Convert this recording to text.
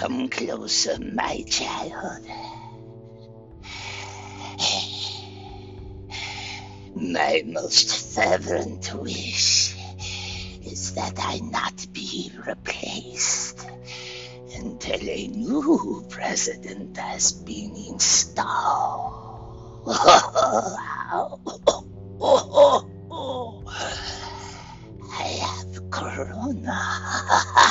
Come closer, my child. My most fervent wish is that I not be replaced until a new president has been installed. I have corona.